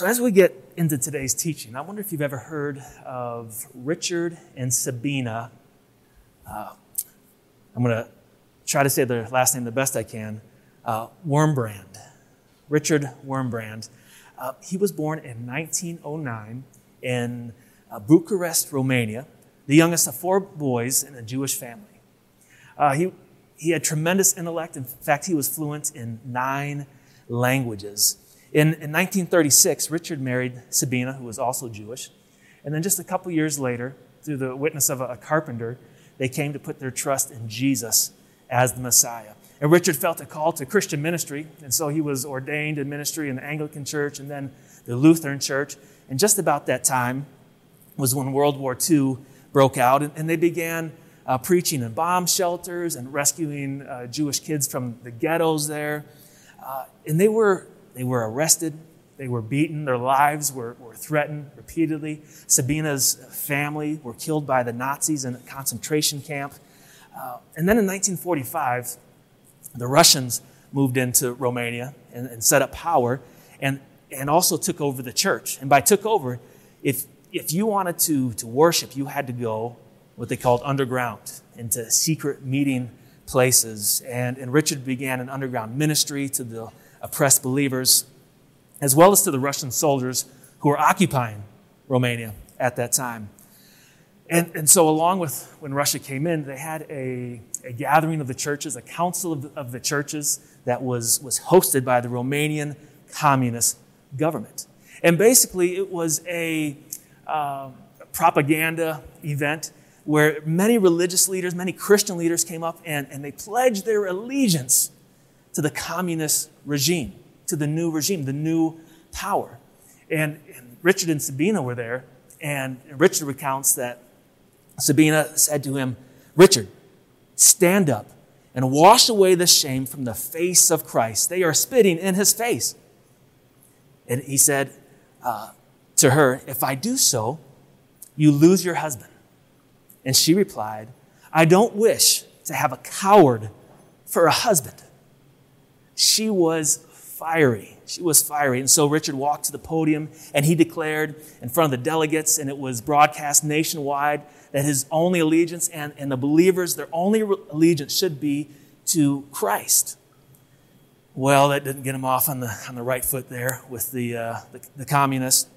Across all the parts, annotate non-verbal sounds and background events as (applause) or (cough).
So, as we get into today's teaching, I wonder if you've ever heard of Richard and Sabina. Uh, I'm going to try to say their last name the best I can. Uh, Wurmbrand. Richard Wurmbrand. Uh, he was born in 1909 in uh, Bucharest, Romania, the youngest of four boys in a Jewish family. Uh, he, he had tremendous intellect. In fact, he was fluent in nine languages. In, in 1936, Richard married Sabina, who was also Jewish. And then just a couple years later, through the witness of a, a carpenter, they came to put their trust in Jesus as the Messiah. And Richard felt a call to Christian ministry, and so he was ordained in ministry in the Anglican Church and then the Lutheran Church. And just about that time was when World War II broke out, and, and they began uh, preaching in bomb shelters and rescuing uh, Jewish kids from the ghettos there. Uh, and they were they were arrested, they were beaten, their lives were, were threatened repeatedly. Sabina's family were killed by the Nazis in a concentration camp. Uh, and then in 1945, the Russians moved into Romania and, and, set up power and, and also took over the church. And by took over, if, if you wanted to, to worship, you had to go what they called underground into secret meeting places. And, and Richard began an underground ministry to the oppressed believers, as well as to the Russian soldiers who were occupying Romania at that time. And, and so, along with when Russia came in, they had a, a gathering of the churches, a council of the, of the churches that was, was hosted by the Romanian communist government. And basically, it was a uh, propaganda event where many religious leaders, many Christian leaders came up and, and they pledged their allegiance to the communist regime, to the new regime, the new power. And, and Richard and Sabina were there, and Richard recounts that Sabina said to him, Richard, stand up and wash away the shame from the face of Christ. They are spitting in his face. And he said uh, to her, If I do so, you lose your husband. And she replied, I don't wish to have a coward for a husband she was fiery. She was fiery. And so Richard walked to the podium and he declared in front of the delegates, and it was broadcast nationwide, that his only allegiance and, and the believers, their only allegiance should be to Christ. Well, that didn't get him off on the, on the right foot there with the, uh, the, the communists.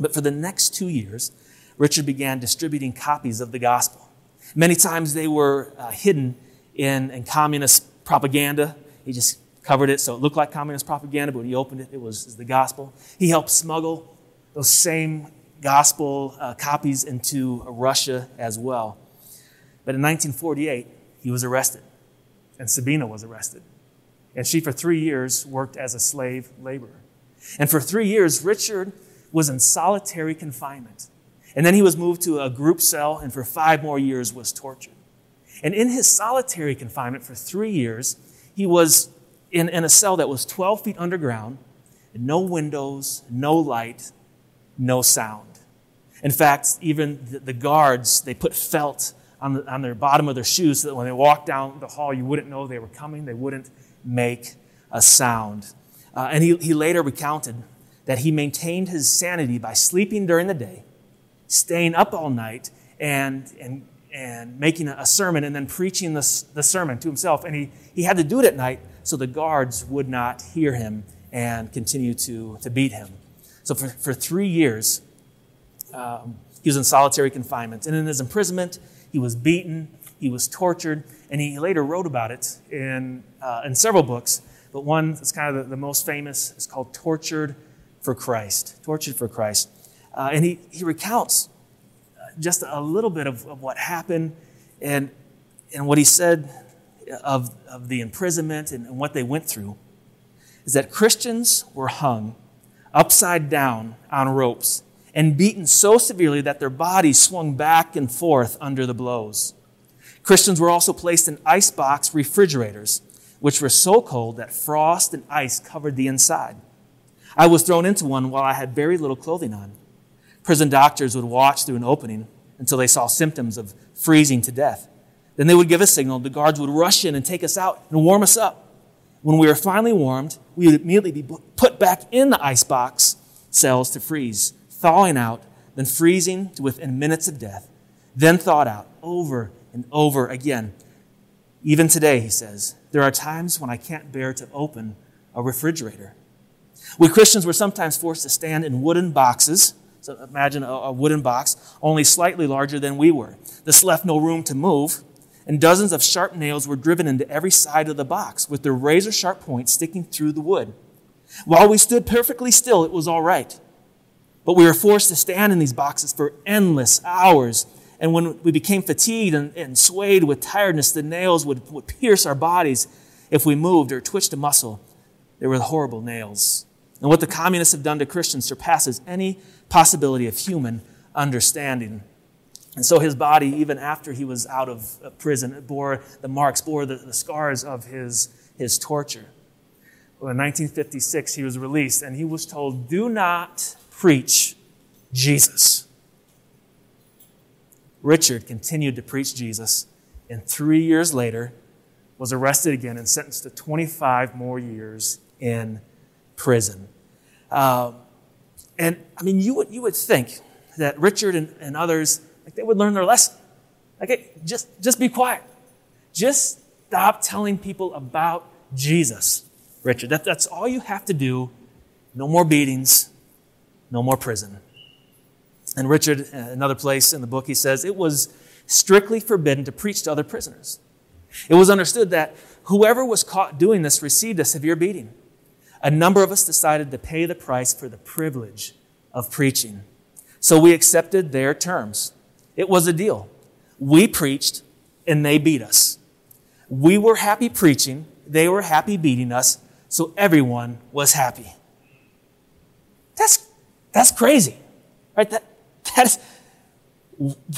But for the next two years, Richard began distributing copies of the gospel. Many times they were uh, hidden in, in communist propaganda. He just covered it so it looked like communist propaganda, but when he opened it, it was the gospel. He helped smuggle those same gospel uh, copies into Russia as well. But in 1948, he was arrested, and Sabina was arrested. And she, for three years, worked as a slave laborer. And for three years, Richard was in solitary confinement. And then he was moved to a group cell, and for five more years was tortured. And in his solitary confinement for three years, he was in, in a cell that was 12 feet underground, no windows, no light, no sound. In fact, even the, the guards, they put felt on, the, on their bottom of their shoes so that when they walked down the hall, you wouldn't know they were coming. They wouldn't make a sound. Uh, and he, he later recounted that he maintained his sanity by sleeping during the day, staying up all night, and, and, and making a sermon and then preaching the, the sermon to himself. And he, he had to do it at night so the guards would not hear him and continue to, to beat him. So for, for three years, um, he was in solitary confinement. And in his imprisonment, he was beaten, he was tortured, and he later wrote about it in, uh, in several books. But one that's kind of the, the, most famous is called Tortured for Christ. Tortured for Christ. Uh, and he, he recounts uh, just a little bit of, of what happened and, and what he said of, of the imprisonment and, and what they went through is that Christians were hung upside down on ropes and beaten so severely that their bodies swung back and forth under the blows. Christians were also placed in icebox refrigerators, which were so cold that frost and ice covered the inside. I was thrown into one while I had very little clothing on. Prison doctors would watch through an opening until they saw symptoms of freezing to death. Then they would give a signal. The guards would rush in and take us out and warm us up. When we were finally warmed, we would immediately be put back in the ice box cells to freeze, thawing out, then freezing to within minutes of death, then thawed out over and over again. Even today, he says, there are times when I can't bear to open a refrigerator. We Christians were sometimes forced to stand in wooden boxes. So imagine a, a wooden box, only slightly larger than we were. This left no room to move, and dozens of sharp nails were driven into every side of the box, with their razor sharp points sticking through the wood. While we stood perfectly still, it was all right. But we were forced to stand in these boxes for endless hours. And when we became fatigued and, and swayed with tiredness, the nails would, would pierce our bodies if we moved or twitched a muscle. They were horrible nails. And what the communists have done to Christians surpasses any possibility of human understanding. And so his body, even after he was out of prison, bore the marks, bore the, the scars of his, his torture. Well, in 1956, he was released and he was told, Do not preach Jesus. Richard continued to preach Jesus, and three years later was arrested again and sentenced to 25 more years in prison. Um, and I mean, you would, you would think that Richard and, and others, like they would learn their lesson. Like, hey, just, just be quiet. Just stop telling people about Jesus, Richard. That, that's all you have to do. No more beatings, no more prison. And Richard, uh, another place in the book, he says, it was strictly forbidden to preach to other prisoners. It was understood that whoever was caught doing this received a severe beating a number of us decided to pay the price for the privilege of preaching. So we accepted their terms. It was a deal. We preached and they beat us. We were happy preaching, they were happy beating us, so everyone was happy. That's, that's crazy, right? That, that is,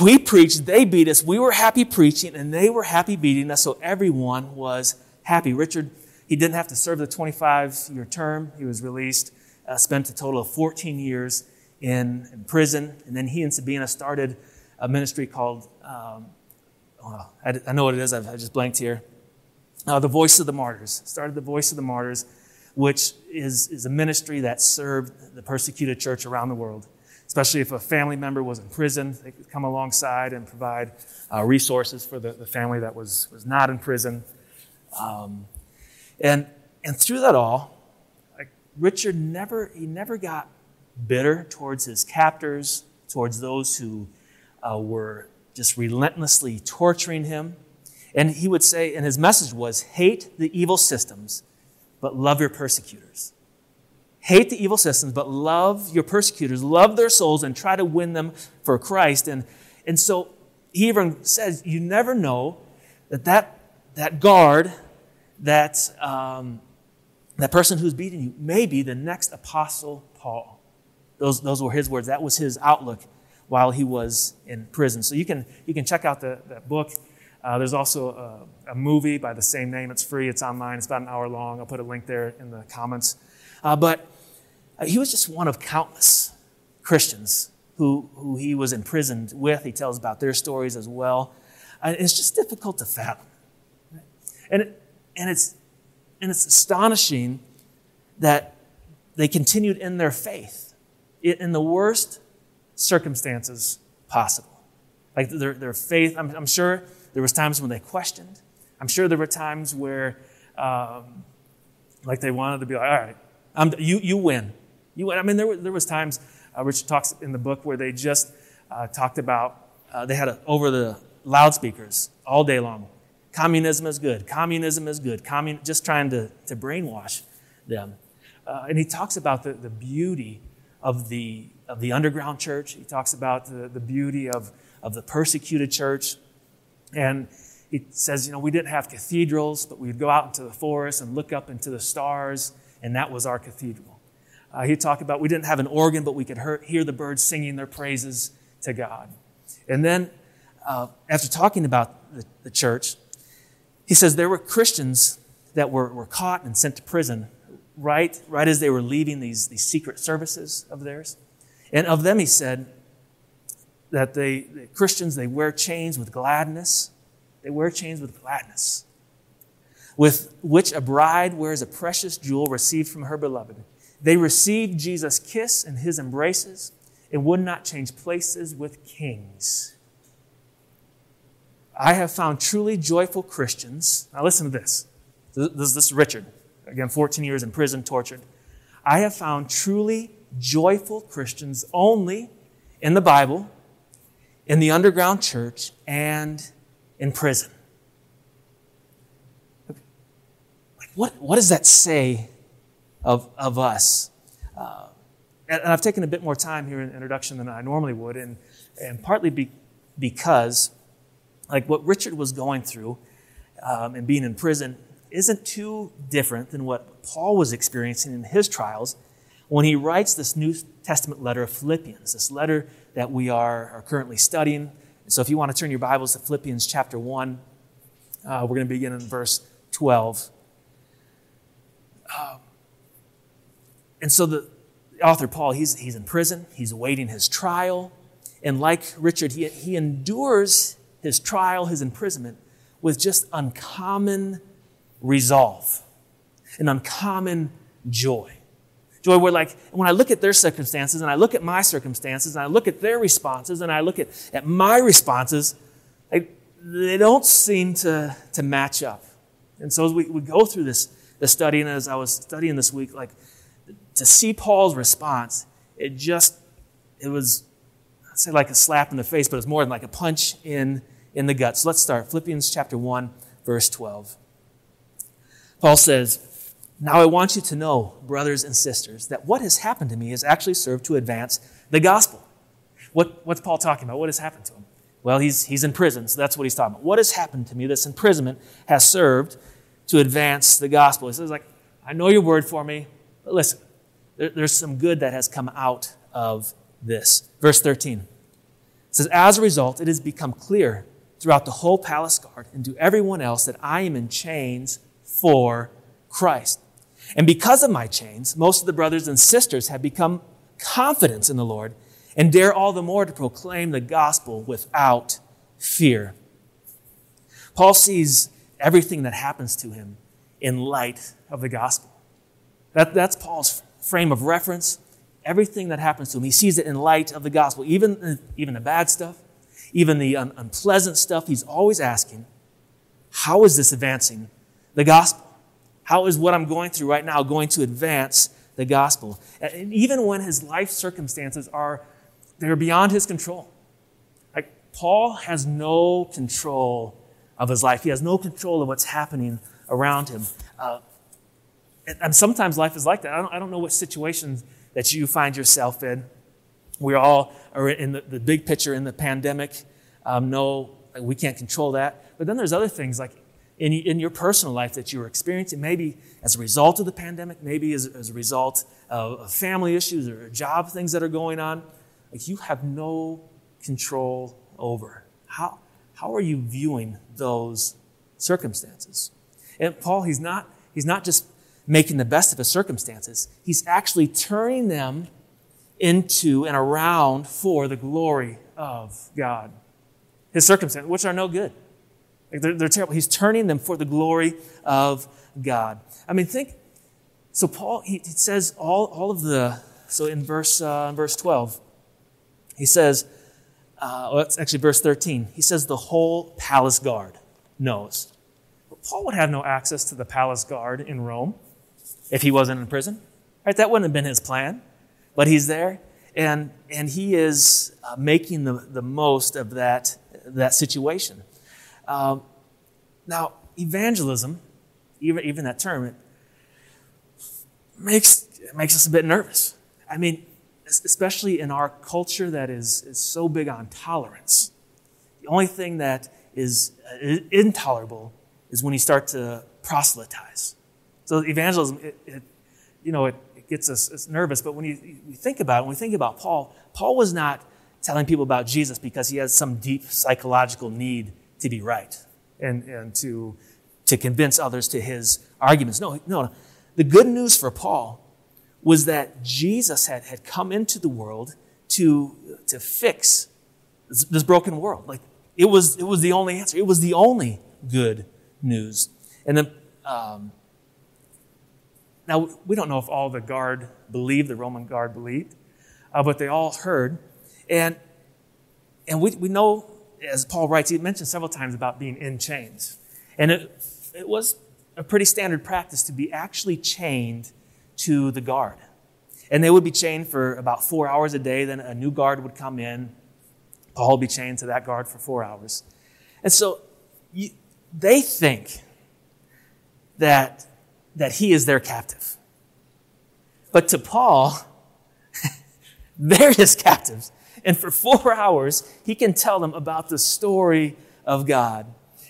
we preached, they beat us, we were happy preaching, and they were happy beating us, so everyone was happy. Richard he didn't have to serve the 25 year term. He was released, uh, spent a total of 14 years in, in, prison. And then he and Sabina started a ministry called, um, well, I, I, know what it is, I've, I just blanked here. Uh, the Voice of the Martyrs. Started the Voice of the Martyrs, which is, is a ministry that served the persecuted church around the world. Especially if a family member was in prison, they could come alongside and provide uh, resources for the, the family that was, was not in prison. Um, and, and through that all, like Richard never, he never got bitter towards his captors, towards those who uh, were just relentlessly torturing him. And he would say, and his message was hate the evil systems, but love your persecutors. Hate the evil systems, but love your persecutors, love their souls, and try to win them for Christ. And, and so he even says, you never know that that, that guard that um, that person who's beating you may be the next apostle Paul. Those, those were his words. That was his outlook while he was in prison. So you can, you can check out the, that book. Uh, there's also a, a, movie by the same name. It's free. It's online. It's about an hour long. I'll put a link there in the comments. Uh, but uh, he was just one of countless Christians who, who he was imprisoned with. He tells about their stories as well. And it's just difficult to fathom. And it, and it's, and it's astonishing that they continued in their faith in the worst circumstances possible. Like their, their faith, I'm, I'm sure there was times when they questioned. I'm sure there were times where, um, like they wanted to be like, all right, I'm, you, you win. You win. I mean, there, were, there was times, uh, Richard talks in the book where they just uh, talked about, uh, they had a, over the loudspeakers all day long. Communism is good. Communism is good. Commun- just trying to, to brainwash them. Uh, and he talks about the, the beauty of the, of the underground church. He talks about the, the beauty of, of the persecuted church. And he says, you know, we didn't have cathedrals, but we'd go out into the forest and look up into the stars, and that was our cathedral. Uh, he talked about we didn't have an organ, but we could hear, hear the birds singing their praises to God. And then, uh, after talking about the, the church, he says there were Christians that were, were caught and sent to prison right, right as they were leaving these, these secret services of theirs. And of them, he said that they, the Christians, they wear chains with gladness. They wear chains with gladness, with which a bride wears a precious jewel received from her beloved. They received Jesus' kiss and his embraces and would not change places with kings. I have found truly joyful Christians. Now, listen to this. This, this is Richard. Again, 14 years in prison, tortured. I have found truly joyful Christians only in the Bible, in the underground church, and in prison. What, what does that say of, of us? Uh, and, I've taken a bit more time here in the introduction than I normally would, and, and partly be, because, like what Richard was going through um, and being in prison isn't too different than what Paul was experiencing in his trials when he writes this New Testament letter of Philippians, this letter that we are, are currently studying. So if you want to turn your Bibles to Philippians chapter 1, uh, we're going to begin in verse 12. Um, and so the author Paul, he's, he's in prison, he's awaiting his trial. And like Richard, he, he endures his trial, his imprisonment, with just uncommon resolve, an uncommon joy. Joy, where like when I look at their circumstances and I look at my circumstances and I look at their responses and I look at, at my responses, I, they don't seem to, to match up. And so as we, we go through this, the study, and as I was studying this week, like to see Paul's response, it just, it was, I'd say like a slap in the face, but it's more than like a punch in, in the gut. So let's start. Philippians chapter 1, verse 12. Paul says, now I want you to know, brothers and sisters, that what has happened to me has actually served to advance the gospel. What, what's Paul talking about? What has happened to him? Well, he's, he's in prison, so that's what he's talking about. What has happened to me, this imprisonment, has served to advance the gospel. He says, like, I know your word for me, but listen, there, there's some good that has come out of this. Verse 13 says, As a result, it has become clear throughout the whole palace guard and to everyone else that I am in chains for Christ. And because of my chains, most of the brothers and sisters have become confident in the Lord and dare all the more to proclaim the gospel without fear. Paul sees everything that happens to him in light of the gospel. That, that's Paul's frame of reference. Everything that happens to him, he sees it in light of the gospel. Even, even the bad stuff, even the un- unpleasant stuff, he's always asking, how is this advancing the gospel? How is what I'm going through right now going to advance the gospel? And even when his life circumstances are they're beyond his control. Like Paul has no control of his life. He has no control of what's happening around him. Uh, and sometimes life is like that. I don't, I don't know what situations that you find yourself in. We all are in the, the big picture in the pandemic. Um, no, we can't control that. But then there's other things like in, in your personal life that you're experiencing, maybe as a result of the pandemic, maybe as, as a result of family issues or job things that are going on, like you have no control over. How, how are you viewing those circumstances? And Paul, he's not, he's not just making the best of his circumstances, he's actually turning them into and around for the glory of God. His circumstances, which are no good. Like they're, they're terrible. He's turning them for the glory of God. I mean, think. So Paul, he, he says all, all of the. So in verse uh, in verse twelve, he says, uh, well, it's actually verse thirteen. He says the whole palace guard knows. But Paul would have no access to the palace guard in Rome if he wasn't in prison. Right? That wouldn't have been his plan. But he's there, and and he is uh, making the, the most of that that situation. Um, now, evangelism, even, even that term, it makes, it makes us a bit nervous. I mean, especially in our culture that is, is so big on tolerance. The only thing that is uh, intolerable is when you start to proselytize. So evangelism, it, it you know, it, it, gets us nervous. But when you, you think about it, when we think about Paul, Paul was not telling people about Jesus because he has some deep psychological need to be right and, and to, to convince others to his arguments. No, no, no. The good news for Paul was that Jesus had, had come into the world to, to fix this, this broken world. Like it was, it was the only answer. It was the only good news. And then, um, now, we don't know if all the guard believed, the Roman guard believed, uh, but they all heard. And, and we, we know, as Paul writes, he mentioned several times about being in chains. And it, it was a pretty standard practice to be actually chained to the guard. And they would be chained for about four hours a day. Then a new guard would come in. Paul would be chained to that guard for four hours. And so you, they think that, that he is their captive. But to Paul, (laughs) they're his captives. And for four (laughs) hours, he can tell them about the story of God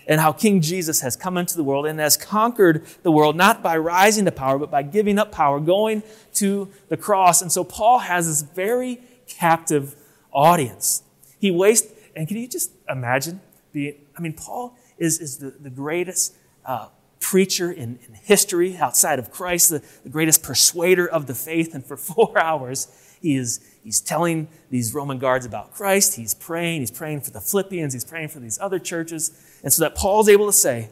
and how King Jesus has come into the world and has conquered the world, not by rising to power, but by giving up power, going to the cross. And so Paul has this very captive audience. He wastes, and can you just imagine the, I mean, Paul is, is the, the greatest uh, preacher in, in, history outside of Christ, the, the greatest persuader of the faith, and for (laughs) four hours, he is he's telling these Roman guards about Christ. He's praying. He's praying for the Philippians. He's praying for these other churches. And so that Paul's able to say,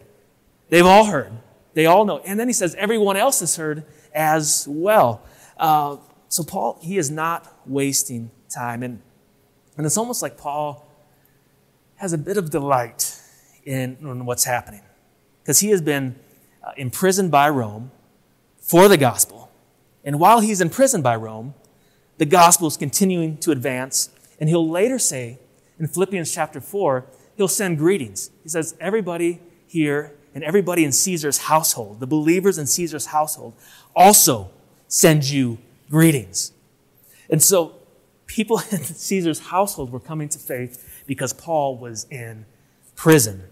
they've all heard. They all know. And then he says, everyone else has heard as well. Uh, so Paul, he is not wasting time. And, and it's almost like Paul has a bit of delight in, in what's happening. Because he has been uh, imprisoned by Rome for the gospel. And while he's imprisoned by Rome, the gospel is continuing to advance. And he'll later say in Philippians chapter 4, he'll send greetings. He says, Everybody here and everybody in Caesar's household, the believers in Caesar's household, also send you greetings. And so people (laughs) in Caesar's household were coming to faith because Paul was in prison.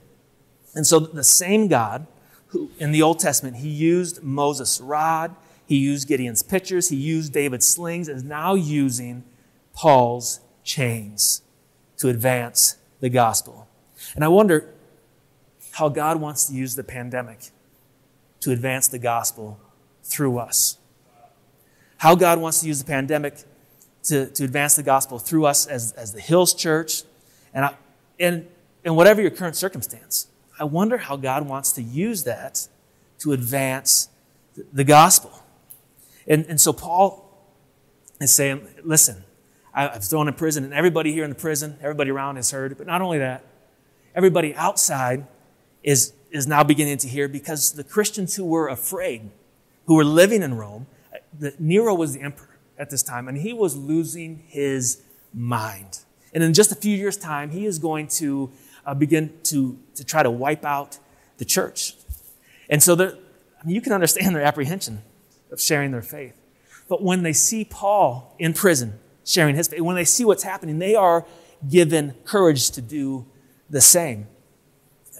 And so the same God who in the Old Testament, he used Moses' rod, he used Gideon's pitchers, he used David's slings, and is now using Paul's chains to advance the gospel. And I wonder how God wants to use the pandemic to advance the gospel through us. How God wants to use the pandemic to, to advance the gospel through us as, as the Hills Church and, I, and, and whatever your current circumstance. I wonder how God wants to use that to advance the gospel. And, and so Paul is saying, listen, I've thrown in prison, and everybody here in the prison, everybody around has heard. But not only that, everybody outside is, is now beginning to hear because the Christians who were afraid, who were living in Rome, the, Nero was the emperor at this time, and he was losing his mind. And in just a few years' time, he is going to uh, begin to, to try to wipe out the church. And so I mean, you can understand their apprehension of sharing their faith. But when they see Paul in prison sharing his faith, when they see what's happening, they are given courage to do the same.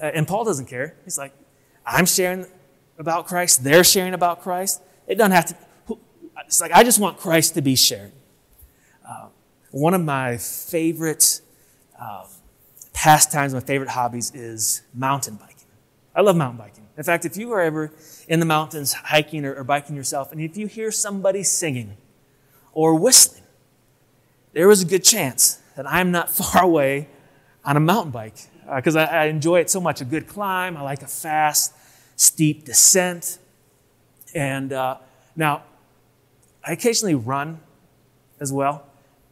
Uh, and Paul doesn't care. He's like, I'm sharing about Christ, they're sharing about Christ. It doesn't have to, it's like, I just want Christ to be shared. Uh, one of my favorite uh, pastimes, my favorite hobbies is mountain biking. I love mountain biking. In fact, if you are ever in the mountains hiking or, or biking yourself, and if you hear somebody singing or whistling, there is a good chance that I'm not (laughs) far away on a mountain bike because uh, I, I, enjoy it so much. A good climb, I like a fast, steep descent. And uh, now, I occasionally run as well,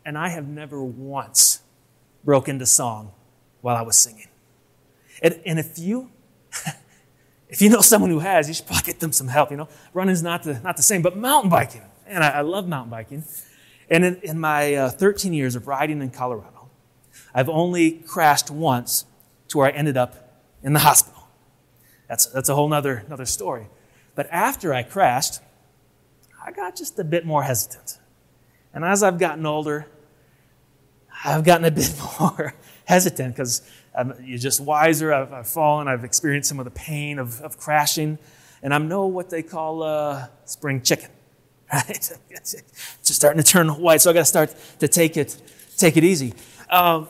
and I have never once broke into song while I was singing. And, and if you (laughs) if you know someone who has, you should probably get them some help. You know, running's not the, not the same, but mountain biking. And I, I love mountain biking. And in, in my uh, 13 years of riding in Colorado, I've only crashed once to where I ended up in the hospital. That's, that's a whole nother, another story. But after I crashed, I got just a bit more hesitant. And as I've gotten older, I've gotten a bit (laughs) more hesitant because you're just wiser. I've, I've, fallen. I've experienced some of the pain of, of crashing. And I'm no what they call uh, spring chicken. (laughs) Right? it's just starting to turn white, so I got to start to take it, take it easy. Um,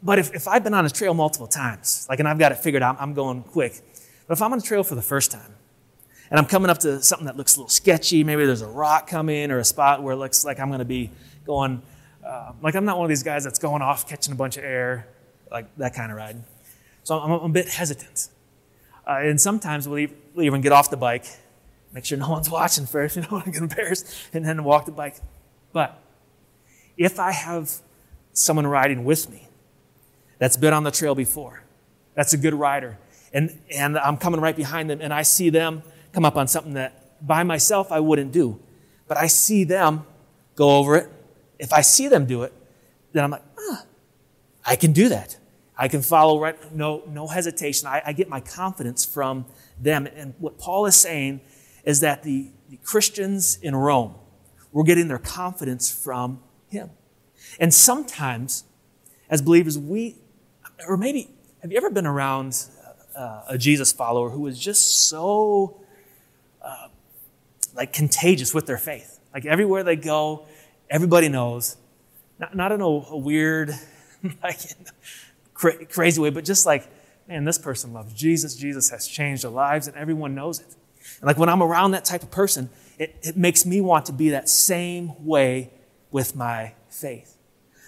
but if, if I've been on a trail multiple times, like, and I've got it figured out, I'm going quick. But if I'm on a trail for the first time, and I'm coming up to something that looks a little sketchy, maybe there's a rock coming or a spot where it looks like I'm going to be going, uh, like I'm not one of these guys that's going off catching a bunch of air like that kind of ride. So I'm, I'm a bit hesitant. Uh, and sometimes we'll even get off the bike make sure no one's watching first, (laughs) you know, I'm get embarrassed, and then walk the bike. But if I have someone riding with me that's been on the trail before, that's a good rider, and, and I'm coming right behind them, and I see them come up on something that by myself I wouldn't do, but I see them go over it. If I see them do it, then I'm like, ah, I can do that. I can follow right, no, no hesitation. I, I get my confidence from them. And what Paul is saying is that the, the Christians in Rome were getting their confidence from him. And sometimes, as believers, we, or maybe, have you ever been around uh, a Jesus follower who was just so, uh, like, contagious with their faith? Like, everywhere they go, everybody knows. Not, not in a, a weird, (laughs) like, cra- crazy way, but just like, man, this person loves Jesus. Jesus has changed their lives, and everyone knows it. And like when I'm around that type of person, it, it makes me want to be that same way with my faith.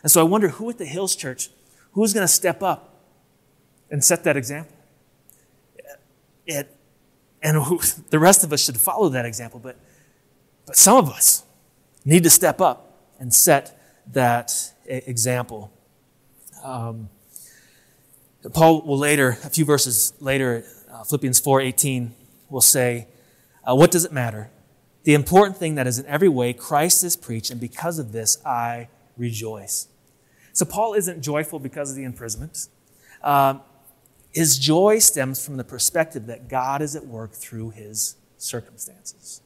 And so I wonder who at the Hills Church, who's going to step up and set that example? It, and who, (laughs) the rest of us should follow that example, but, but some of us need to step up and set that example. Um, Paul will later, a few verses later, uh, Philippians 4:18, will say, uh, "What does it matter? The important thing that is in every way Christ is preached, and because of this I rejoice." So Paul isn't joyful because of the imprisonment. Um, his joy stems from the perspective that God is at work through his circumstances.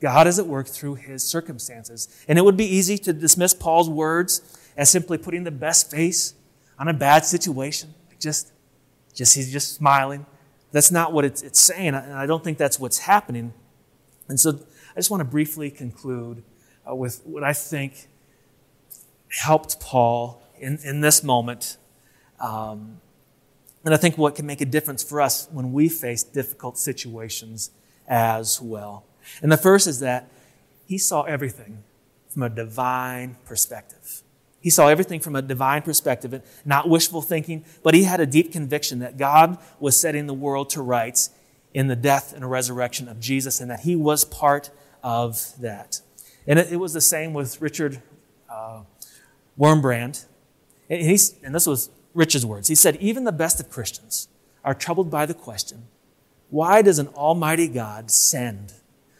God is at work through his circumstances. And it would be easy to dismiss Paul's words as simply putting the best face on a bad situation just, just he's just smiling. That's not what it's, it's saying, and I don't think that's what's happening. And so I just want to briefly conclude uh, with what I think helped Paul in, in this moment. Um, and I think what can make a difference for us when we face difficult situations as well. And the first is that he saw everything from a divine perspective. He saw everything from a divine perspective, not wishful thinking, but he had a deep conviction that God was setting the world to rights in the death and resurrection of Jesus and that he was part of that. And it, it was the same with Richard uh, Wurmbrand. And, and this was Richard's words. He said, Even the best of Christians are troubled by the question why does an almighty God send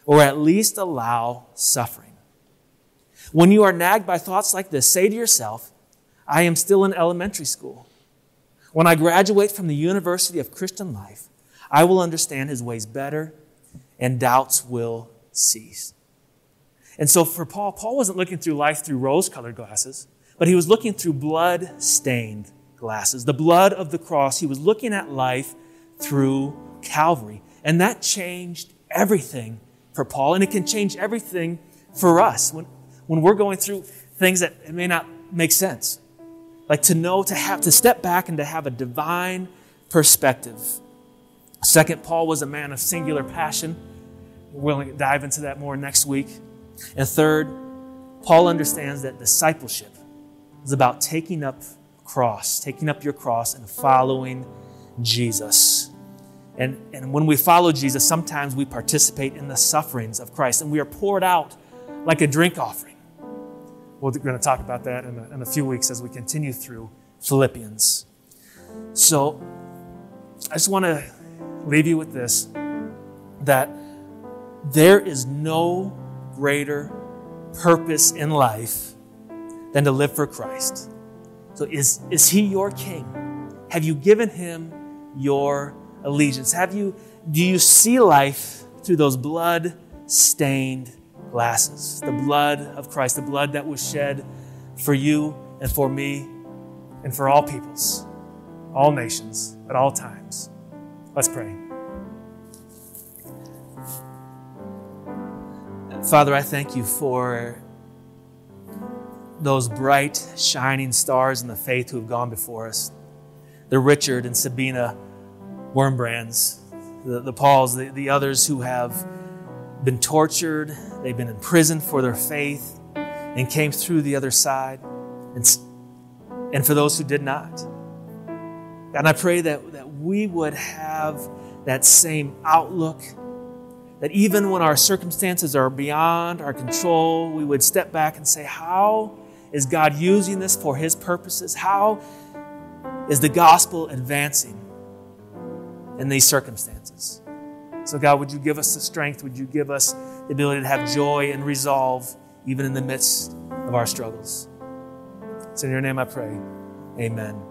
or at least allow suffering? When you are nagged by thoughts like this, say to yourself, I am still in elementary school. When I graduate from the University of Christian Life, I will understand his ways better and doubts will cease. And so for Paul, Paul wasn't looking through life through rose colored glasses, but he was looking through blood stained glasses, the blood of the cross. He was looking at life through Calvary. And that changed everything for Paul, and it can change everything for us. When, when we're going through things that may not make sense. Like to know, to have, to step back and to have a divine perspective. Second, Paul was a man of singular passion. To dive into that more next week. And third, Paul understands that discipleship is about taking up cross, taking up your cross and following Jesus. And, and when we follow Jesus, sometimes we participate in the sufferings of Christ and we are poured out like a drink offering. We're going to talk about that in a, in a few weeks as we continue through Philippians. So I just want to leave you with this that there is no greater purpose in life than to live for Christ. So is, is he your king? Have you given him your allegiance? Have you do you see life through those blood stained glasses. The blood of Christ, the blood that was shed for you and for me and for all peoples, all nations, at all times. Let's pray. Father, I thank you for those bright, shining stars in the faith who have gone before us. The Richard and Sabina Wurmbrands, the, the Pauls, the, the others who have been tortured, they've been imprisoned for their faith, and came through the other side. And, and for those who did not. And I pray that, that we would have that same outlook, that even when our circumstances are beyond our control, we would step back and say, How is God using this for His purposes? How is the gospel advancing in these circumstances? So, God, would you give us the strength? Would you give us the ability to have joy and resolve even in the midst of our struggles? It's in your name I pray. Amen.